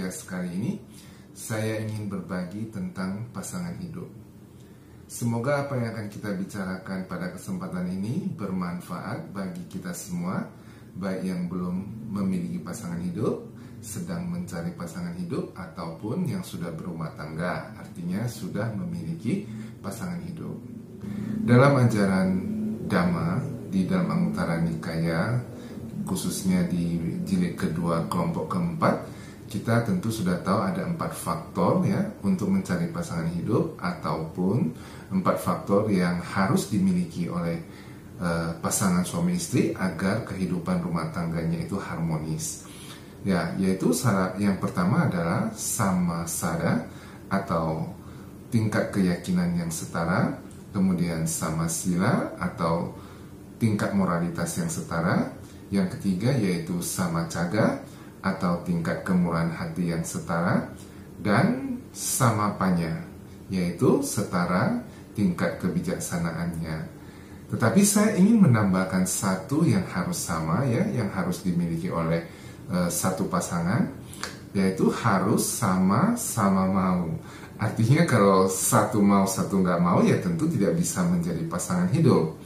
Berbahagia sekali ini, saya ingin berbagi tentang pasangan hidup. Semoga apa yang akan kita bicarakan pada kesempatan ini bermanfaat bagi kita semua, baik yang belum memiliki pasangan hidup, sedang mencari pasangan hidup, ataupun yang sudah berumah tangga, artinya sudah memiliki pasangan hidup. Dalam ajaran Dhamma di dalam Anguttara Nikaya khususnya di jilid kedua kelompok keempat kita tentu sudah tahu ada empat faktor ya untuk mencari pasangan hidup ataupun empat faktor yang harus dimiliki oleh uh, pasangan suami istri agar kehidupan rumah tangganya itu harmonis. Ya, yaitu syarat yang pertama adalah sama sada atau tingkat keyakinan yang setara, kemudian sama sila atau tingkat moralitas yang setara, yang ketiga yaitu sama caga atau tingkat kemurahan hati yang setara dan sama panya yaitu setara tingkat kebijaksanaannya. Tetapi saya ingin menambahkan satu yang harus sama ya, yang harus dimiliki oleh uh, satu pasangan yaitu harus sama-sama mau. Artinya kalau satu mau satu nggak mau ya tentu tidak bisa menjadi pasangan hidup.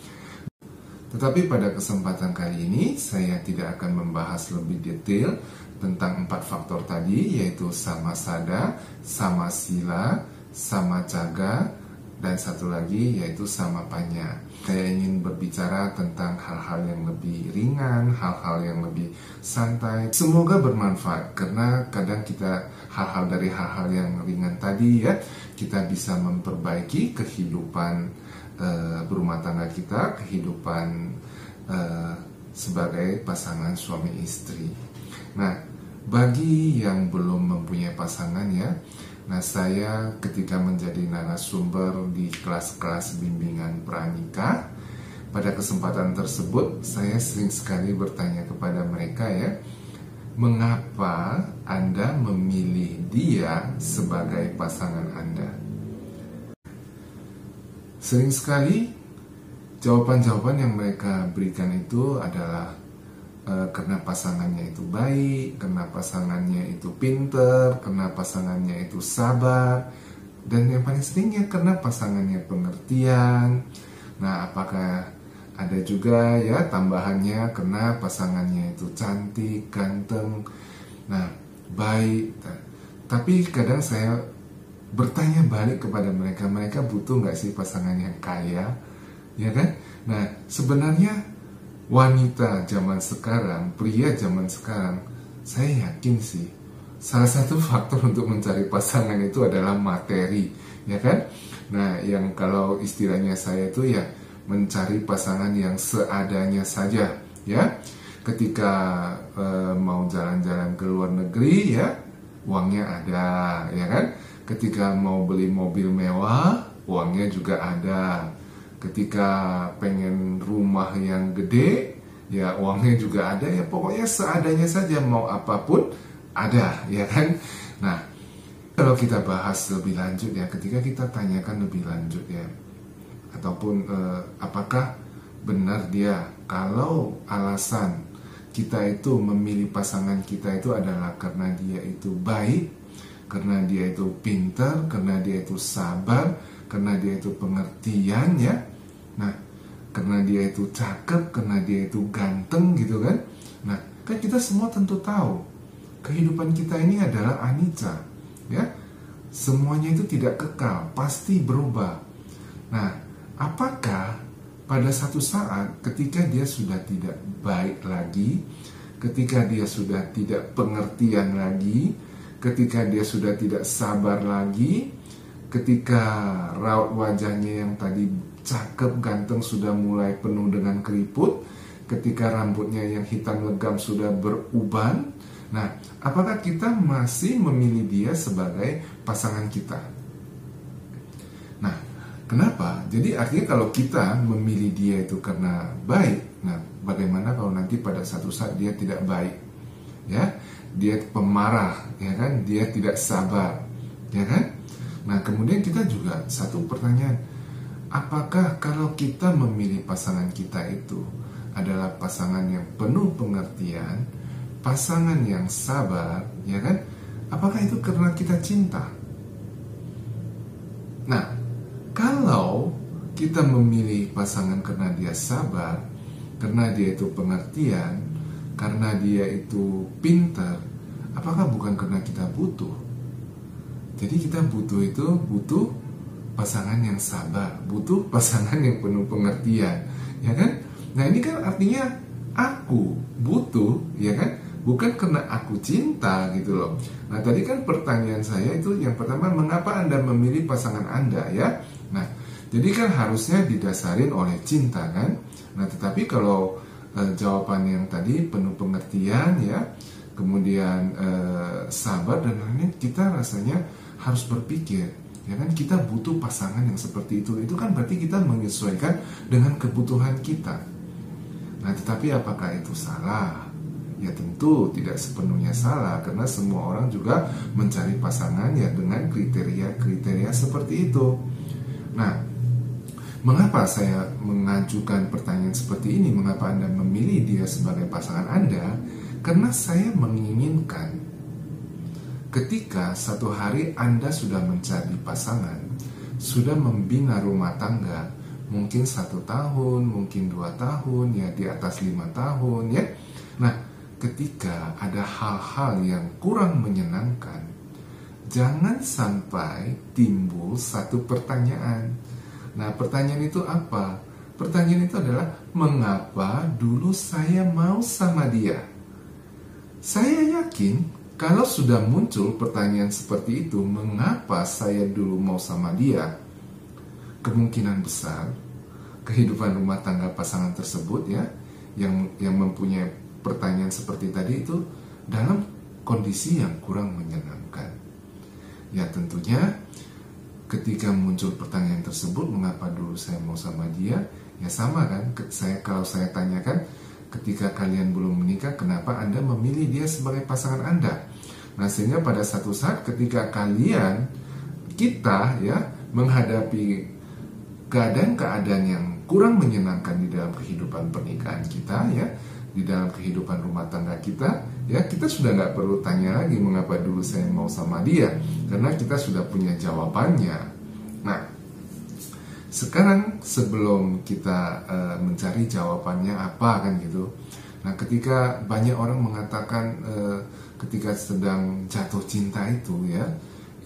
Tetapi pada kesempatan kali ini saya tidak akan membahas lebih detail tentang empat faktor tadi yaitu sama sada, sama sila, sama caga, dan satu lagi yaitu sama panya. Saya ingin berbicara tentang hal-hal yang lebih ringan, hal-hal yang lebih santai. Semoga bermanfaat karena kadang kita hal-hal dari hal-hal yang ringan tadi ya kita bisa memperbaiki kehidupan uh, berumah tangga kita, kehidupan uh, sebagai pasangan suami istri. Nah, bagi yang belum mempunyai pasangan ya, nah saya ketika menjadi narasumber di kelas-kelas bimbingan pranikah, pada kesempatan tersebut saya sering sekali bertanya kepada mereka ya, mengapa Anda memilih dia sebagai pasangan Anda? Sering sekali jawaban-jawaban yang mereka berikan itu adalah e, karena pasangannya itu baik, karena pasangannya itu pinter, karena pasangannya itu sabar, dan yang paling seringnya karena pasangannya pengertian. Nah, apakah ada juga ya tambahannya karena pasangannya itu cantik, ganteng, nah baik. Tapi kadang saya bertanya balik kepada mereka, mereka butuh nggak sih pasangan yang kaya, ya kan? Nah, sebenarnya wanita zaman sekarang, pria zaman sekarang, saya yakin sih salah satu faktor untuk mencari pasangan itu adalah materi, ya kan? Nah, yang kalau istilahnya saya itu ya mencari pasangan yang seadanya saja, ya. Ketika e, mau jalan-jalan ke luar negeri, ya uangnya ada, ya kan? Ketika mau beli mobil mewah uangnya juga ada. Ketika pengen rumah yang gede ya uangnya juga ada. Ya pokoknya seadanya saja mau apa pun ada ya kan? Nah kalau kita bahas lebih lanjut ya ketika kita tanyakan lebih lanjut ya ataupun eh, apakah benar dia kalau alasan kita itu memilih pasangan kita itu adalah karena dia itu baik karena dia itu pintar, karena dia itu sabar, karena dia itu pengertian ya. Nah, karena dia itu cakep, karena dia itu ganteng gitu kan. Nah, kan kita semua tentu tahu kehidupan kita ini adalah anicca, ya. Semuanya itu tidak kekal, pasti berubah. Nah, apakah pada satu saat ketika dia sudah tidak baik lagi, ketika dia sudah tidak pengertian lagi, ketika dia sudah tidak sabar lagi, ketika raut wajahnya yang tadi cakep ganteng sudah mulai penuh dengan keriput, ketika rambutnya yang hitam legam sudah beruban. Nah, apakah kita masih memilih dia sebagai pasangan kita? Nah, kenapa? Jadi artinya kalau kita memilih dia itu karena baik, nah bagaimana kalau nanti pada satu saat dia tidak baik? Ya, dia pemarah, ya kan? Dia tidak sabar, ya kan? Nah, kemudian kita juga satu pertanyaan, apakah kalau kita memilih pasangan kita itu adalah pasangan yang penuh pengertian, pasangan yang sabar, ya kan? Apakah itu karena kita cinta? Nah, kalau kita memilih pasangan karena dia sabar, karena dia itu pengertian, karena dia itu pintar, apakah bukan karena kita butuh? Jadi kita butuh itu butuh pasangan yang sabar, butuh pasangan yang penuh pengertian, ya kan? Nah ini kan artinya aku butuh, ya kan? Bukan karena aku cinta gitu loh. Nah tadi kan pertanyaan saya itu yang pertama mengapa anda memilih pasangan anda ya? Nah jadi kan harusnya didasarin oleh cinta kan? Nah tetapi kalau e, jawaban yang tadi penuh pengertian ya, kemudian e, sabar dan lain-lain kita rasanya harus berpikir ya kan? Kita butuh pasangan yang seperti itu. Itu kan berarti kita menyesuaikan dengan kebutuhan kita. Nah tetapi apakah itu salah? Ya tentu tidak sepenuhnya salah karena semua orang juga mencari pasangan ya dengan kriteria-kriteria seperti itu. Nah mengapa saya mengajukan pertanyaan seperti ini mengapa anda memilih dia sebagai pasangan anda karena saya menginginkan Ketika satu hari Anda sudah mencari pasangan, sudah membina rumah tangga, mungkin satu tahun, mungkin dua tahun, ya di atas lima tahun, ya. Nah, ketika ada hal-hal yang kurang menyenangkan, jangan sampai timbul satu pertanyaan. Nah, pertanyaan itu apa? Pertanyaan itu adalah mengapa dulu saya mau sama dia? Saya yakin kalau sudah muncul pertanyaan seperti itu, mengapa saya dulu mau sama dia? Kemungkinan besar kehidupan rumah tangga pasangan tersebut ya yang yang mempunyai pertanyaan seperti tadi itu dalam kondisi yang kurang menyenangkan. Ya tentunya ketika muncul pertanyaan tersebut mengapa dulu saya mau sama dia? Ya sama kan saya kalau saya tanyakan ketika kalian belum menikah, kenapa Anda memilih dia sebagai pasangan Anda? Nah, sehingga pada satu saat ketika kalian kita ya menghadapi keadaan-keadaan yang kurang menyenangkan di dalam kehidupan pernikahan kita ya, di dalam kehidupan rumah tangga kita, ya kita sudah nggak perlu tanya lagi mengapa dulu saya mau sama dia, karena kita sudah punya jawabannya. Nah, sekarang sebelum kita uh, mencari jawabannya apa kan gitu. Nah ketika banyak orang mengatakan uh, ketika sedang jatuh cinta itu ya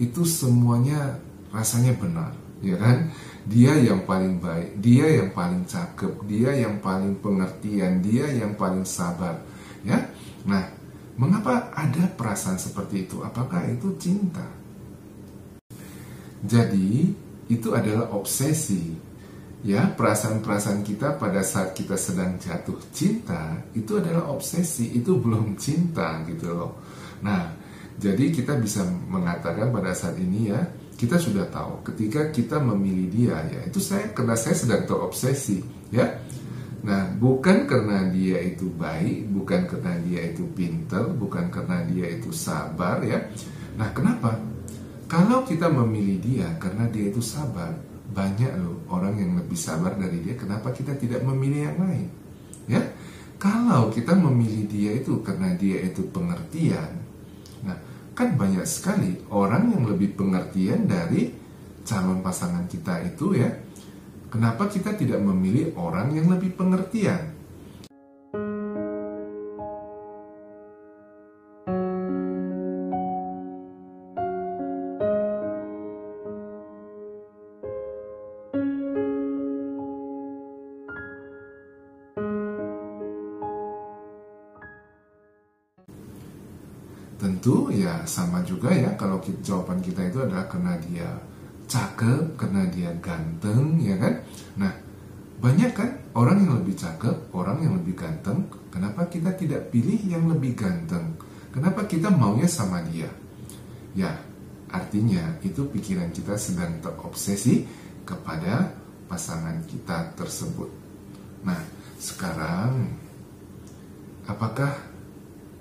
itu semuanya rasanya benar ya kan? Dia yang paling baik dia yang paling cakep dia yang paling pengertian dia yang paling sabar ya? Nah mengapa ada perasaan seperti itu apakah itu cinta jadi itu adalah obsesi. Ya, perasaan-perasaan kita pada saat kita sedang jatuh cinta itu adalah obsesi, itu belum cinta gitu loh. Nah, jadi kita bisa mengatakan pada saat ini ya, kita sudah tahu ketika kita memilih dia ya, itu saya karena saya sedang terobsesi, ya. Nah, bukan karena dia itu baik, bukan karena dia itu pinter, bukan karena dia itu sabar ya. Nah, kenapa? Kalau kita memilih dia karena dia itu sabar, banyak loh orang yang lebih sabar dari dia. Kenapa kita tidak memilih yang lain? Ya, kalau kita memilih dia itu karena dia itu pengertian, nah kan banyak sekali orang yang lebih pengertian dari calon pasangan kita itu ya. Kenapa kita tidak memilih orang yang lebih pengertian? Tentu ya sama juga ya kalau jawaban kita itu adalah karena dia cakep, karena dia ganteng, ya kan? Nah, banyak kan orang yang lebih cakep, orang yang lebih ganteng. Kenapa kita tidak pilih yang lebih ganteng? Kenapa kita maunya sama dia? Ya, artinya itu pikiran kita sedang terobsesi kepada pasangan kita tersebut. Nah, sekarang apakah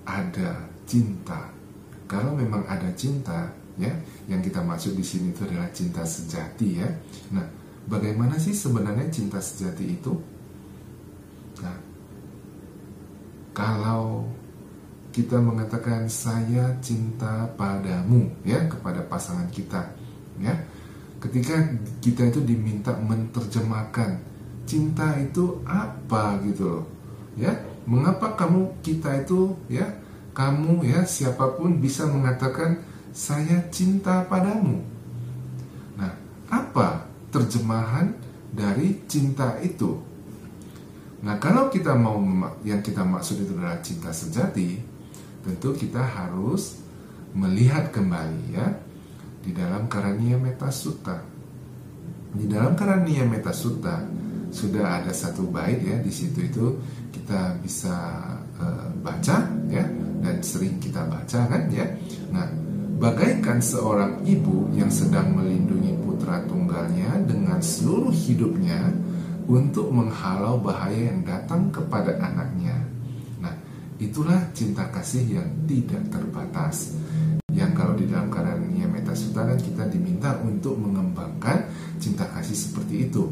ada cinta. Kalau memang ada cinta, ya, yang kita maksud di sini itu adalah cinta sejati, ya. Nah, bagaimana sih sebenarnya cinta sejati itu? Nah, kalau kita mengatakan saya cinta padamu ya kepada pasangan kita ya ketika kita itu diminta menerjemahkan cinta itu apa gitu loh ya mengapa kamu kita itu ya kamu ya siapa pun bisa mengatakan saya cinta padamu nah apa terjemahan dari cinta itu nah kalau kita mau yang kita maksud itu adalah cinta sejati tentu kita harus melihat kembali ya di dalam Karania Metasutta. Di dalam Karania Metasutta sudah ada satu bait ya di situ itu kita bisa uh, baca ya dan sering kita baca kan ya. Nah, bagaikan seorang ibu yang sedang melindungi putra tunggalnya dengan seluruh hidupnya untuk menghalau bahaya yang datang kepada anaknya. Nah, itulah cinta kasih yang tidak terbatas yang kalau di dalam Karania Metasutta kan kita diminta untuk mengembangkan cinta kasih seperti itu.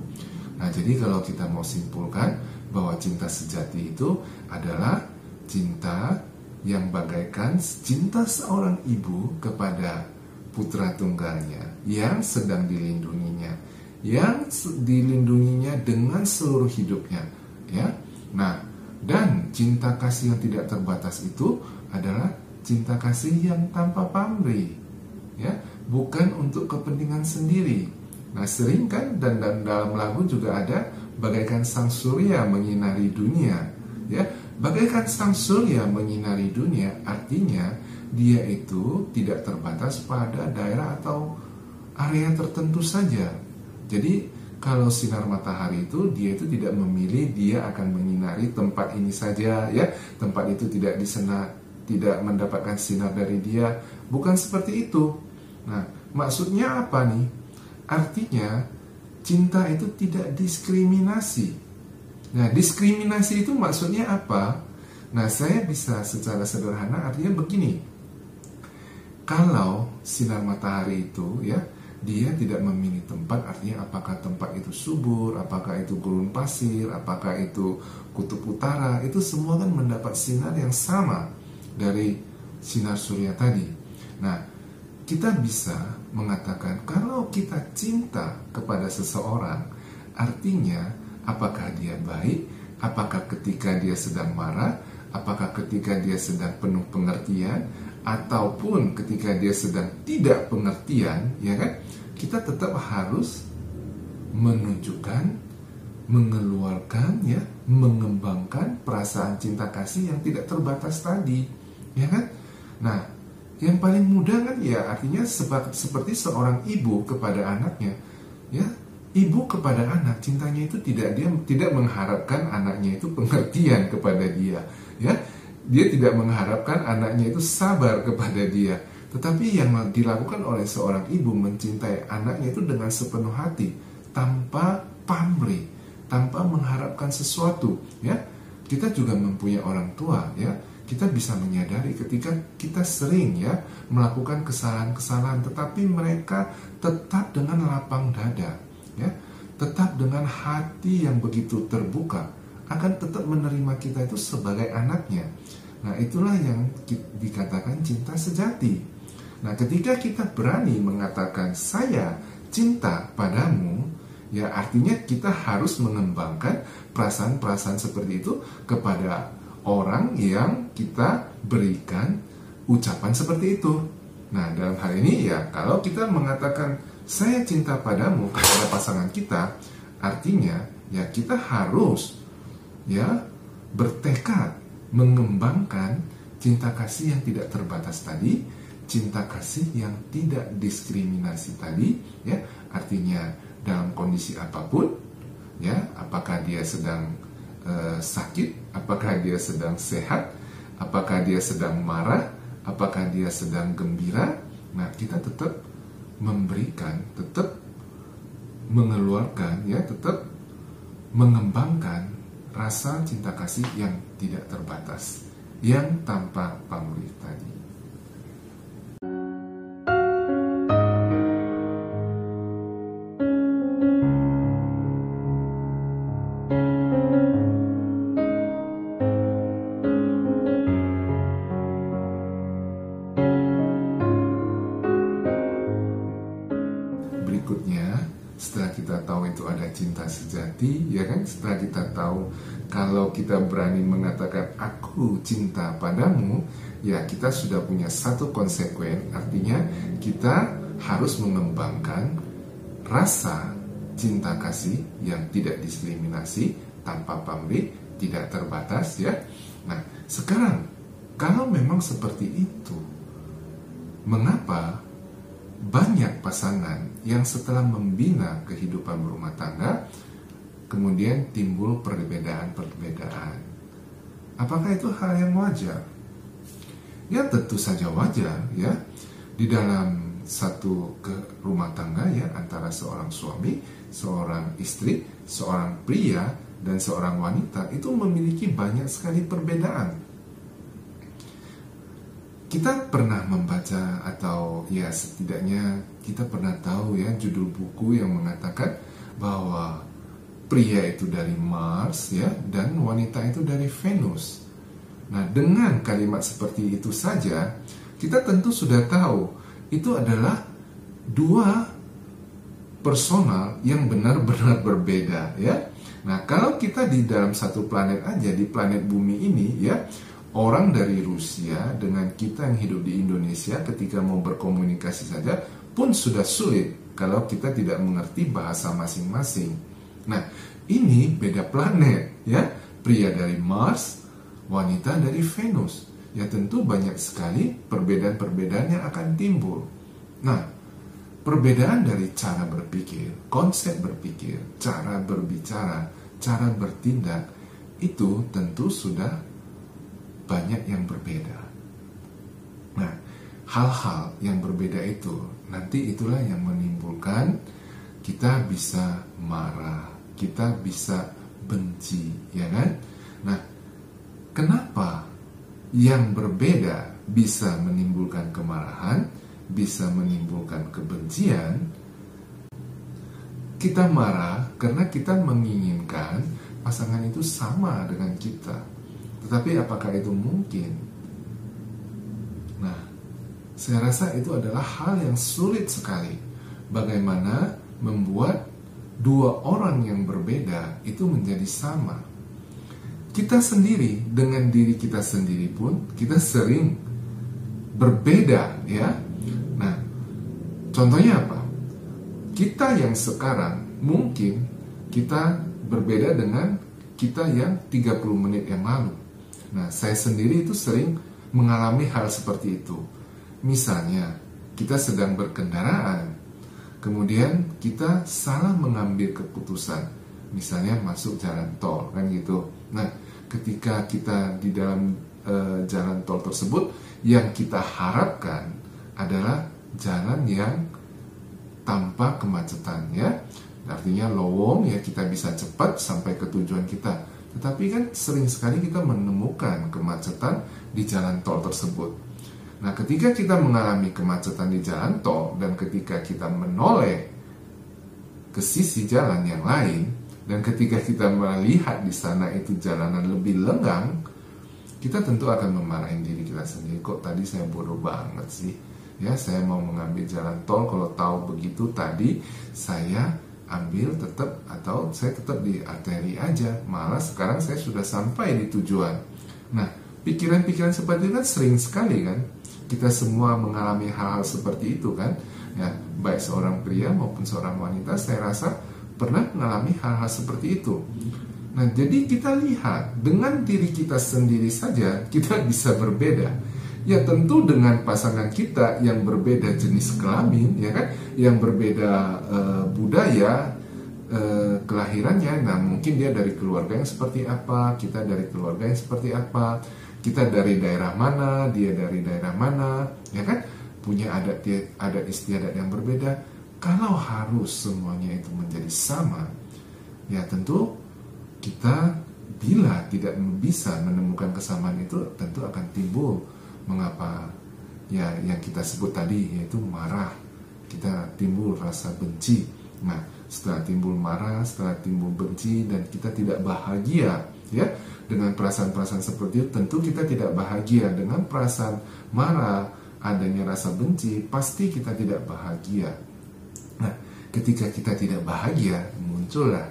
Nah, jadi kalau kita mau simpulkan bahwa cinta sejati itu adalah cinta yang bagaikan cinta seorang ibu kepada putra tunggalnya yang sedang dilindunginya, yang dilindunginya dengan seluruh hidupnya, ya. Nah, dan cinta kasih yang tidak terbatas itu adalah cinta kasih yang tanpa pamrih ya. Bukan untuk kepentingan sendiri. Nah sering kan dan, dan dalam lagu juga ada bagaikan sang surya menyinari dunia ya bagaikan sang surya menyinari dunia artinya dia itu tidak terbatas pada daerah atau area tertentu saja jadi kalau sinar matahari itu dia itu tidak memilih dia akan menyinari tempat ini saja ya tempat itu tidak disena tidak mendapatkan sinar dari dia. Bukan seperti itu. Nah, maksudnya apa nih? Artinya cinta itu tidak diskriminasi. Nah, diskriminasi itu maksudnya apa? Nah, saya bisa secara sederhana artinya begini. Kalau sinar matahari itu ya, dia tidak memilih tempat artinya apakah tempat itu subur, apakah itu gurun pasir, apakah itu kutub utara, itu semua kan mendapat sinar yang sama dari sinar surya tadi. Nah, kita bisa mengatakan kalau kita cinta kepada seseorang, artinya apakah dia baik, apakah ketika dia sedang marah, apakah ketika dia sedang penuh pengertian, ataupun ketika dia sedang tidak pengertian, ya kan? Kita tetap harus menunjukkan, mengeluarkan, ya, mengembangkan perasaan cinta kasih yang tidak terbatas tadi ya kan? Nah, yang paling mudah kan ya artinya seperti seorang ibu kepada anaknya, ya ibu kepada anak cintanya itu tidak dia tidak mengharapkan anaknya itu pengertian kepada dia, ya. Dia tidak mengharapkan anaknya itu sabar kepada dia, tetapi yang dilakukan oleh seorang ibu mencintai anaknya itu dengan sepenuh hati tanpa pamrih, tanpa mengharapkan sesuatu, ya. Kita juga mempunyai orang tua, ya. Kita bisa menyadari ketika kita sering ya melakukan kesalahan-kesalahan tetapi mereka tetap dengan lapang dada hati yang begitu terbuka akan tetap menerima kita itu sebagai anaknya nah itulah yang dikatakan cinta sejati nah ketika kita berani mengatakan saya cinta padamu ya artinya kita harus mengembangkan perasaan-perasaan seperti itu kepada orang yang kita berikan ucapan seperti itu. Nah, dalam hal ini ya, kalau kita mengatakan saya cinta padamu kepada pasangan kita, artinya ya kita harus ya bertekad mengembangkan cinta kasih yang tidak terbatas tadi, cinta kasih yang tidak diskriminasi tadi, ya artinya dalam kondisi apa pun, ya apakah dia sedang uh, sakit, apakah dia sedang sehat, apakah dia sedang marah, apakah dia sedang gembira. Nah, kita tetap memberikan, tetap mengeluarkan, ya, tetap mengembangkan rasa cinta kasih yang tidak terbatas, yang tanpa pamrih tadi. Kita berani mengatakan aku cinta padamu ya kita sudah punya satu konsekuen. Artinya kita harus mengembangkan rasa cinta kasih yang tidak diskriminasi tanpa pamrih tidak terbatas ya. Nah sekarang kalau memang seperti itu mengapa banyak pasangan yang setelah membina kehidupan berumah tangga kemudian timbul perbedaan-perbedaan. Apakah itu hal yang wajar? Ya tentu saja wajar ya. Di dalam satu ke rumah tangga ya antara seorang suami, seorang istri, seorang pria dan seorang wanita itu memiliki banyak sekali perbedaan kita pernah membaca atau ya setidaknya kita pernah tahu ya judul buku yang mengatakan bahwa pria itu dari Mars ya dan wanita itu dari Venus. Nah, dengan kalimat seperti itu saja kita tentu sudah tahu itu adalah dua personal yang benar-benar berbeda ya. Nah, kalau kita di dalam satu planet aja di planet bumi ini ya, orang dari Rusia dengan kita yang hidup di Indonesia ketika mau berkomunikasi saja pun sudah sulit kalau kita tidak mengerti bahasa masing-masing. Nah, ini beda planet ya. Pria dari Mars, wanita dari Venus. Ya tentu banyak sekali perbedaan-perbedaan yang akan timbul. Nah, perbedaan dari cara berpikir, konsep berpikir, cara berbicara, cara bertindak itu tentu sudah banyak yang berbeda. Nah, hal-hal yang berbeda itu nanti itulah yang menimbulkan kita bisa marah, kita bisa benci, ya kan? Nah, kenapa yang berbeda bisa menimbulkan kemarahan, bisa menimbulkan kebencian? Kita marah karena kita menginginkan pasangan itu sama dengan kita tetapi apakah itu mungkin? Nah, saya rasa itu adalah hal yang sulit sekali. Bagaimana membuat dua orang yang berbeda itu menjadi sama. Kita sendiri dengan diri kita sendiri pun kita sering berbeda ya. Nah, contohnya apa? Kita yang sekarang mungkin kita berbeda dengan kita yang 30 menit yang lalu. Nah, saya sendiri itu sering mengalami hal seperti itu. Misalnya, kita sedang berkendaraan, kemudian kita salah mengambil keputusan, misalnya masuk jalan tol, kan gitu. Nah, ketika kita di dalam e, jalan tol tersebut, yang kita harapkan adalah jalan yang tanpa kemacetan, ya. Artinya lowong ya kita bisa cepat sampai ke tujuan kita tetapi kan sering sekali kita menemukan kemacetan di jalan tol tersebut. Nah, ketika kita mengalami kemacetan di jalan tol dan ketika kita menoleh ke sisi jalan yang lain dan ketika kita melihat di sana itu jalanan lebih lenggang, kita tentu akan memarahin diri kita sendiri. Kok tadi saya bodoh banget sih? Ya, saya mau mengambil jalan tol kalau tahu begitu tadi saya ambil tetap atau saya tetap di arteri aja malah sekarang saya sudah sampai di tujuan nah pikiran-pikiran seperti itu kan sering sekali kan kita semua mengalami hal-hal seperti itu kan? Ya baik seorang pria maupun seorang wanita saya rasa pernah mengalami hal-hal seperti itu. Nah jadi kita lihat dengan diri kita sendiri saja kita bisa berbeda. Ya tentu dengan pasangan kita yang berbeda jenis kelamin ya kan? Yang berbeda uh, budaya uh, kelahirannya. Nah mungkin dia dari keluarga yang seperti apa kita dari keluarga yang seperti apa kita dari daerah mana dia dari daerah mana ya kan? Punya adat adat istiadat yang berbeda. Kalau harus semuanya itu menjadi sama ya tentu kita bila tidak bisa menemukan kesamaan itu tentu akan timbul mengapa ya yang kita sebut tadi yaitu marah. Kita timbul rasa benci. Nah setelah timbul marah setelah timbul benci dan kita tidak bahagia ya dengan perasaan-perasaan seperti itu tentu kita tidak bahagia dengan perasaan marah adanya rasa benci pasti kita tidak bahagia nah ketika kita tidak bahagia, muncullah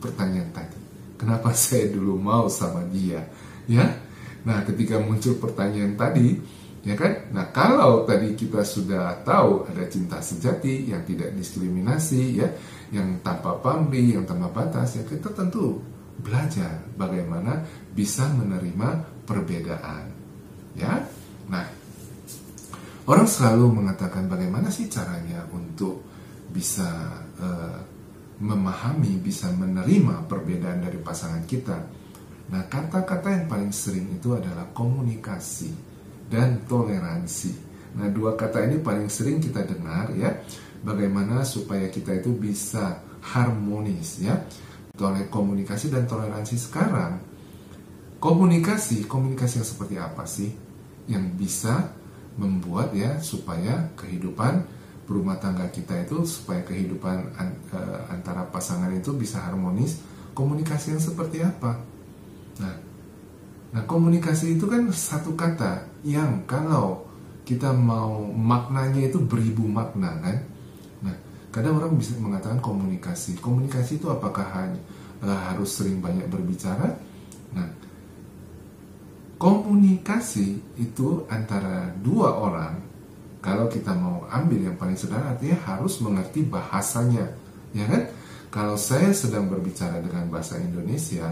pertanyaan tadi. Kenapa saya dulu mau sama dia? Ya. Nah, ketika muncul pertanyaan tadi, ya kan? Nah, kalau tadi kita sudah tahu ada cinta sejati yang tidak diskriminasi, ya, yang tanpa pamrih, yang tanpa batas, ya kita tentu belajar bagaimana bisa menerima perbedaan. Ya. Nah, orang selalu mengatakan bagaimana sih caranya untuk bisa uh, memahami, bisa menerima perbedaan dari pasangan kita. Nah, kata-kata yang paling sering itu adalah komunikasi dan toleransi. Nah, dua kata ini paling sering kita dengar ya. Bagaimana supaya kita itu bisa harmonis ya. Oleh komunikasi dan toleransi sekarang. Komunikasi, komunikasi yang seperti apa sih yang bisa membuat ya supaya kehidupan berumah tangga kita itu supaya kehidupan eh, antara pasangan itu bisa harmonis? Komunikasi yang seperti apa? Nah nah komunikasi itu kan satu kata yang kalau kita mau maknanya itu beribu makna kan kadang orang bisa mengatakan komunikasi. Komunikasi itu apakah hanya uh, harus sering banyak berbicara? Nah komunikasi itu antara dua orang kalau kita mau ambil yang paling sederhana artinya harus mengerti bahasanya ya kan? Kalau saya sedang berbicara dengan bahasa Indonesia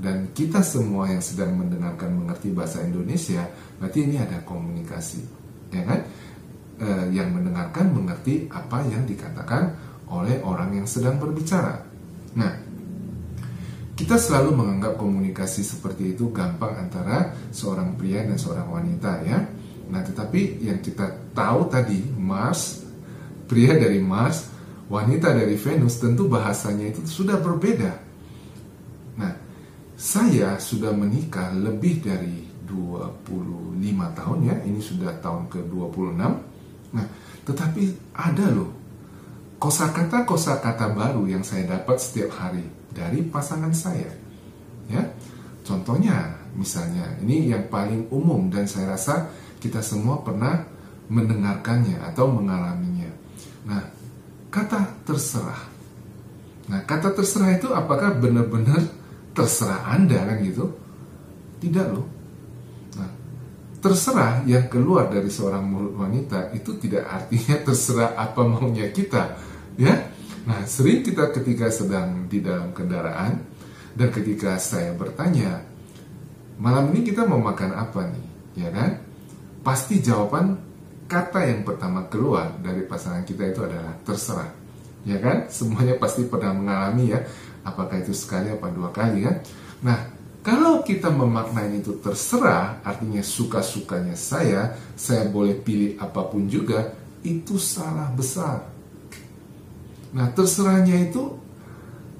dan kita semua yang sedang mendengarkan mengerti bahasa Indonesia berarti ini ada komunikasi ya kan e, yang mendengarkan mengerti apa yang dikatakan oleh orang yang sedang berbicara nah kita selalu menganggap komunikasi seperti itu gampang antara seorang pria dan seorang wanita ya Nah, tetapi yang kita tahu tadi, Mars, pria dari Mars, wanita dari Venus, tentu bahasanya itu sudah berbeda. Nah, saya sudah menikah lebih dari 25 tahun ya, ini sudah tahun ke-26. Nah, tetapi ada loh kosakata-kosakata baru yang saya dapat setiap hari dari pasangan saya. Ya. Contohnya misalnya ini yang paling umum dan saya rasa kita semua pernah mendengarkannya atau mengalaminya. Nah, kata terserah. Nah, kata terserah itu apakah benar-benar terserah Anda kan gitu? Tidak loh. Terserah yang keluar dari seorang mulut wanita itu tidak artinya terserah apa maunya kita, ya. Nah, sering kita ketika sedang di dalam kendaraan dan ketika saya bertanya, malam ini kita mau makan apa nih, ya kan? pasti jawaban kata yang pertama keluar dari pasangan kita itu adalah terserah. Ya kan? Semuanya pasti pernah mengalami ya. Apakah itu sekali apa dua kali kan? Nah, kalau kita memaknai itu terserah, artinya suka-sukanya saya, saya boleh pilih apa pun juga, itu salah besar. Nah, terserahnya itu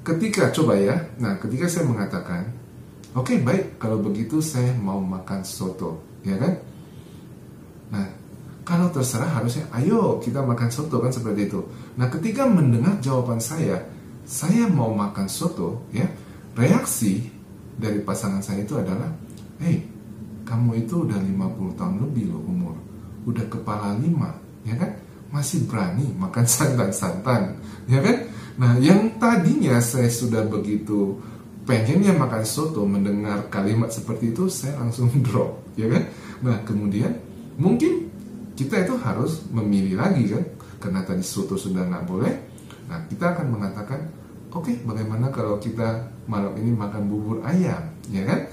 ketika coba ya. Nah, ketika saya mengatakan, "Oke, okay, baik, kalau begitu saya mau makan soto." Ya kan? Nah, kalau terserah harusnya ayo kita makan soto kan seperti itu. Nah, ketika mendengar jawaban saya, saya mau makan soto, ya, reaksi dari pasangan saya itu adalah, "Hei, kamu itu udah 50 tahun lebih loh umur. Udah kepala lima, ya kan? Masih berani makan santan-santan, ya kan? Nah, yang tadinya saya sudah begitu pengennya makan soto mendengar kalimat seperti itu saya langsung drop ya kan nah kemudian mungkin kita itu harus memilih lagi kan karena tadi soto sudah nggak boleh nah kita akan mengatakan oke okay, bagaimana kalau kita malam ini makan bubur ayam ya kan?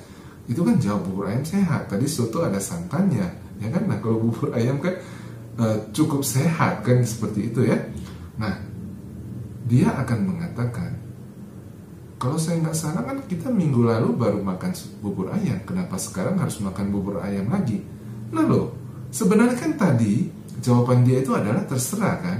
Itu kan jauh bubur ayam sehat. Tadi soto ada santannya ya kan? Nah kalau bubur ayam kan e, cukup sehat kan? Seperti itu ya. Nah dia akan mengatakan kalau saya nggak salah kan kita minggu lalu baru makan bubur ayam. Kenapa sekarang harus makan bubur ayam lagi? Nah loh Sebenarnya kan tadi jawaban dia itu adalah terserah kan.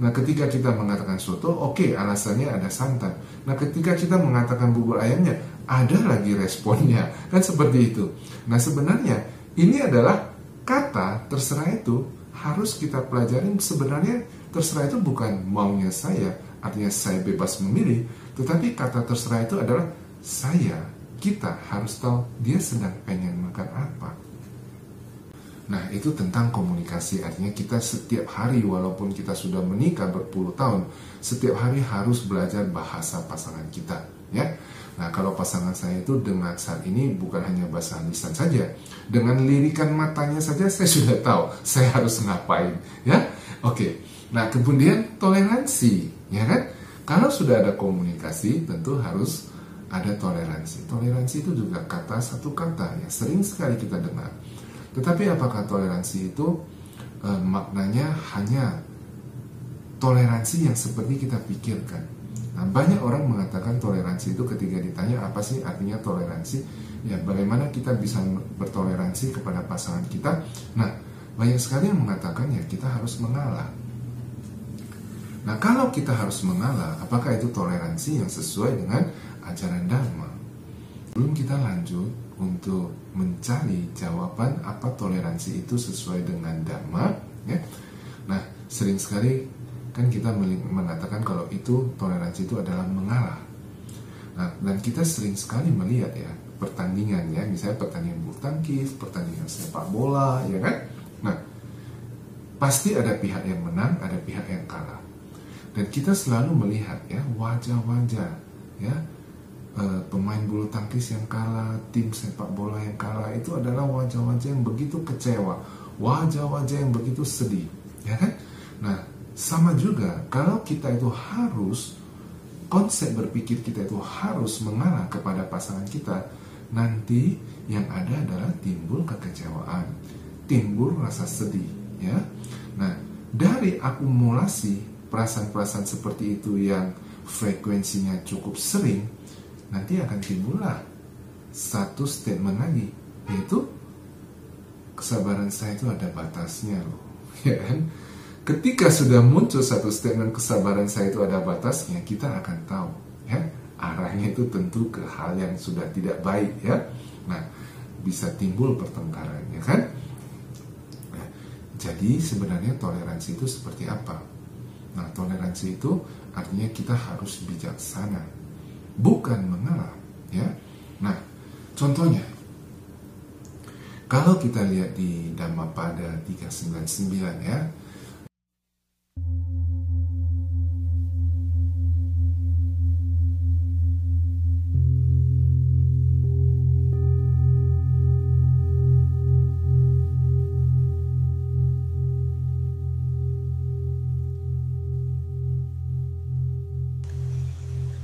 Nah ketika kita mengatakan soto, oke okay, alasannya ada santan. Nah ketika kita mengatakan bubur ayamnya, ada lagi responnya. Kan seperti itu. Nah sebenarnya ini adalah kata terserah itu harus kita pelajarin sebenarnya terserah itu bukan maunya saya, artinya saya bebas memilih, tetapi kata terserah itu adalah saya, kita harus tahu dia sedang pengen makan apa. Nah, itu tentang komunikasi. Artinya kita setiap hari walaupun kita sudah menikah berpuluh tahun, setiap hari harus belajar bahasa pasangan kita, ya. Nah, kalau pasangan saya itu dengan saat ini bukan hanya bahasa lisan saja, dengan lirikan matanya saja saya sudah tahu saya harus ngapain, ya. Oke. Nah, kemudian toleransi, ya kan? Kalau sudah ada komunikasi, tentu harus ada toleransi. Toleransi itu juga kata satu kata ya sering sekali kita dengar tetapi apakah toleransi itu e, maknanya hanya toleransi yang seperti kita pikirkan? Nah, banyak orang mengatakan toleransi itu ketika ditanya apa sih artinya toleransi, ya bagaimana kita bisa bertoleransi kepada pasangan kita. Nah, banyak sekali yang mengatakan ya kita harus mengalah. Nah, kalau kita harus mengalah, apakah itu toleransi yang sesuai dengan ajaran Dharma? Belum kita lanjut, untuk mencari jawaban apa toleransi itu sesuai dengan dharma ya. Nah, sering sekali kan kita mengatakan kalau itu toleransi itu adalah mengalah. Nah, dan kita sering sekali melihat ya pertandingan ya, misalnya pertandingan bulu tangkis, pertandingan sepak bola, ya kan? Nah, pasti ada pihak yang menang, ada pihak yang kalah. Dan kita selalu melihat ya wajah-wajah ya uh, pemain bulu tangkis yang kalah, tim sepak bola yang kalah itu adalah wajah-wajah yang begitu kecewa, wajah-wajah yang begitu sedih, ya kan? Nah, sama juga kalau kita itu harus konsep berpikir kita itu harus mengalah kepada pasangan kita, nanti yang ada adalah timbul kekecewaan, timbul rasa sedih, ya. Nah, dari akumulasi perasaan-perasaan seperti itu yang frekuensinya cukup sering, nanti akan timbullah satu statement lagi yaitu kesabaran saya itu ada batasnya loh ya kan? Ketika sudah muncul satu statement kesabaran saya itu ada batasnya kita akan tahu ya? Arahnya itu tentu ke hal yang sudah tidak baik ya? Nah bisa timbul pertengkaran ya kan? Nah, jadi sebenarnya toleransi itu seperti apa? Nah toleransi itu artinya kita harus bijaksana bukan mengalah ya. Nah contohnya kalau kita lihat di Dhammapada 399 ya.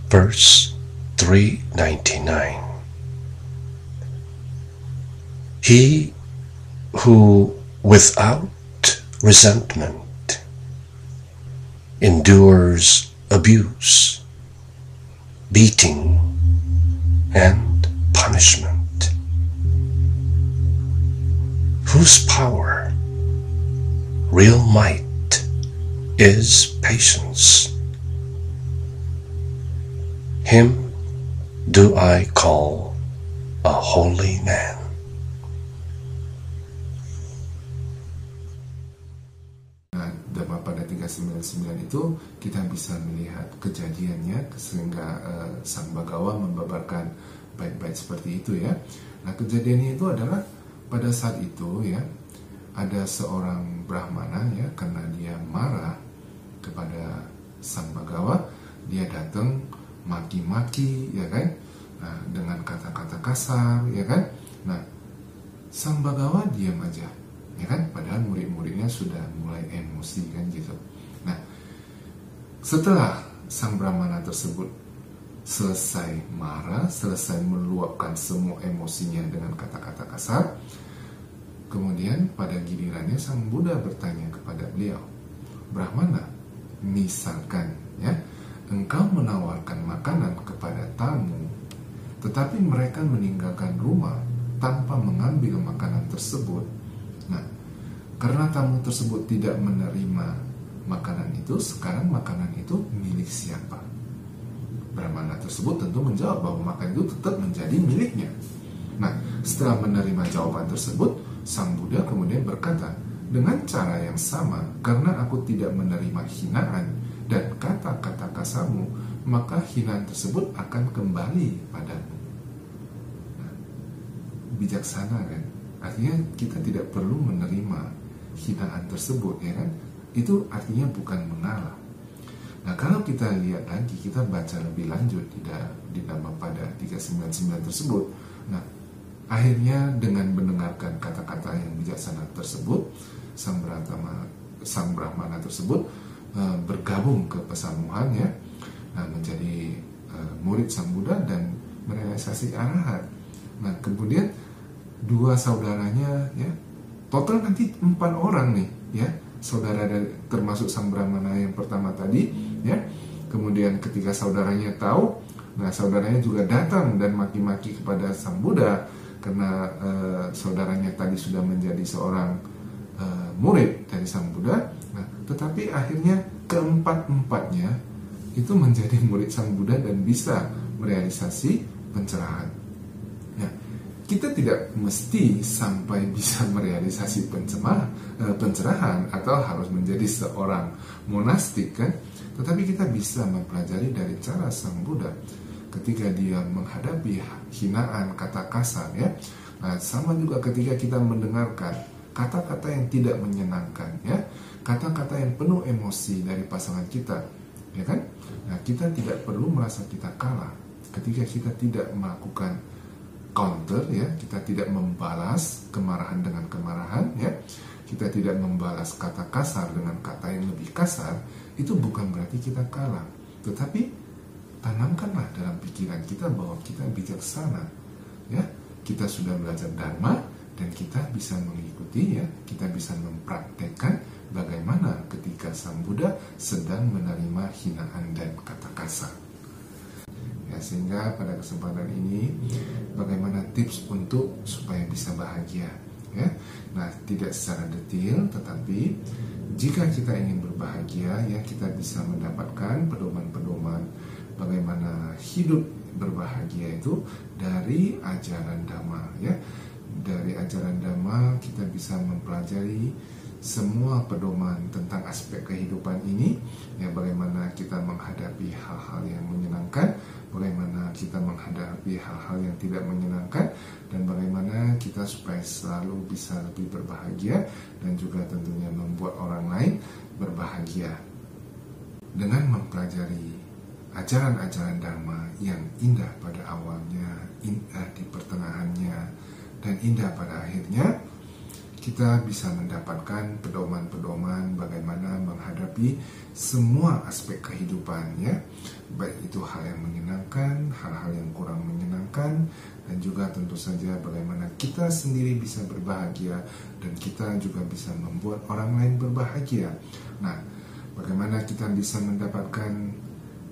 Verse 399. He who without resentment endures abuse, beating, and punishment, whose power, real might, is patience. Him do I call a holy man. Pada 399 itu kita bisa melihat kejadiannya sehingga uh, Sang Bagawa membabarkan baik-baik seperti itu ya. Nah, kejadiannya itu adalah pada saat itu ya ada seorang Brahmana ya karena dia marah kepada Sang Bagawa, dia datang maki-maki ya kan? Nah, dengan kata-kata kasar ya kan? Nah sang bagawa diam aja ya kan? Padahal murid-muridnya sudah mulai emosi kan gitu. Nah setelah sang brahmana tersebut selesai marah selesai meluapkan semua emosinya dengan kata-kata kasar kemudian pada gilirannya sang Buddha bertanya kepada beliau brahmana misalkan ya engkau menawarkan makanan kepada tamu, tetapi mereka meninggalkan rumah tanpa mengambil makanan tersebut. Nah, karena tamu tersebut tidak menerima makanan itu, sekarang makanan itu milik siapa? Brahmana tersebut tentu menjawab bahwa makanan itu tetap menjadi miliknya. Nah, setelah menerima jawaban tersebut, Sang Buddha kemudian berkata, dengan cara yang sama, karena aku tidak menerima hinaan dan kata-kata kasarmu, maka hinaan tersebut akan kembali padamu. Nah, bijaksana kan? artinya kita tidak perlu menerima hinaan tersebut ya kan itu artinya bukan mengalah nah kalau kita lihat lagi kita baca lebih lanjut di, di nama pada 399 tersebut nah akhirnya dengan mendengarkan kata-kata yang bijaksana tersebut sang Brahmana sang Brahmana tersebut e, bergabung ke pesamuhan ya nah, menjadi e, murid sang Buddha dan merealisasi arahat nah kemudian dua saudaranya ya total nanti empat orang nih ya saudara dari termasuk sang brahmana yang pertama tadi ya. Kemudian ketika saudaranya tahu nah saudaranya juga datang dan maki-maki kepada sang Buddha karena uh, saudaranya tadi sudah menjadi seorang uh, murid dari sang Buddha tetapi akhirnya keempat empatnya itu menjadi murid sang Buddha dan bisa merealisasi pencerahan. Kita tidak mesti sampai bisa merealisasi eh, pencerahan atau harus menjadi seorang monastik kan? Tetapi kita bisa mempelajari dari cara sang Buddha ketika dia menghadapi hinaan kata kasar ya. Nah, sama juga ketika kita mendengarkan kata-kata yang tidak menyenangkan ya kata-kata yang penuh emosi dari pasangan kita ya kan? Nah kita tidak perlu merasa kita kalah ketika kita tidak melakukan counter ya. Kita tidak membalas kemarahan dengan kemarahan ya. Kita tidak membalas kata kasar dengan kata yang lebih kasar itu bukan berarti kita kalah. Tetapi tanamkanlah dalam pikiran kita bahwa kita bijaksana ya. Kita sudah belajar dharma dan kita bisa mengikuti ya. Kita bisa mempraktekkan bagaimana ketika sang Buddha sedang menerima hinaan dan kata kasar ya sehingga pada kesempatan ini bagaimana tips untuk supaya bisa bahagia ya? Nah tidak secara detail tetapi jika kita ingin berbahagia ya kita bisa mendapatkan pedoman-pedoman bagaimana hidup berbahagia itu dari ajaran dhamma ya. Dari ajaran dhamma kita bisa mempelajari semua pedoman tentang aspek kehidupan ini ya bagaimana kita menghadapi hal-hal yang menyenangkan bagaimana kita menghadapi hal-hal yang tidak menyenangkan dan bagaimana kita supaya selalu bisa lebih berbahagia dan juga tentunya membuat orang lain berbahagia. Dengan mempelajari ajaran-ajaran Dharma yang indah pada awalnya, indah di pertengahannya, dan indah pada akhirnya, kita bisa mendapatkan pedoman-pedoman bagaimana menghadapi semua aspek kehidupan ya. Baik itu hal yang menyenangkan hal-hal yang kurang menyenangkan dan juga tentu saja bagaimana kita sendiri bisa berbahagia dan kita juga bisa membuat orang lain berbahagia. Nah bagaimana kita bisa mendapatkan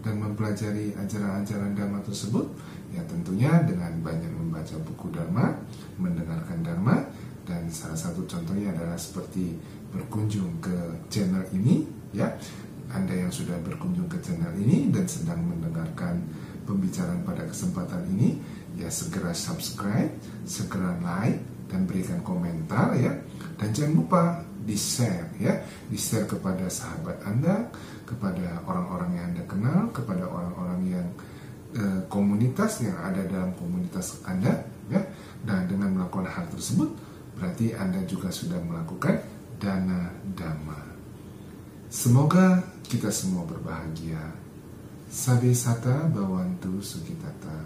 dan mempelajari ajaran-ajaran Dharma tersebut? Ya tentunya dengan banyak membaca buku Dharma mendengarkan Dharma dan salah satu contohnya adalah seperti berkunjung ke channel ini ya. Anda yang sudah berkunjung ke channel ini dan sedang mendengarkan pembicaraan pada kesempatan ini ya segera subscribe segera like dan berikan komentar ya. Dan jangan lupa di share ya. Di share kepada sahabat Anda kepada orang-orang yang Anda kenal kepada orang-orang yang eh, komunitas yang ada dalam komunitas Anda ya. Dan dengan melakukan hal tersebut berarti Anda juga sudah melakukan dana dhamma. Semoga kita semua berbahagia. Sabi sata bawantu sugitata.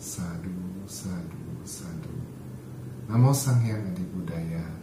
Sadu, sadu, sadu. Namo Sang Hyang Adi Budaya.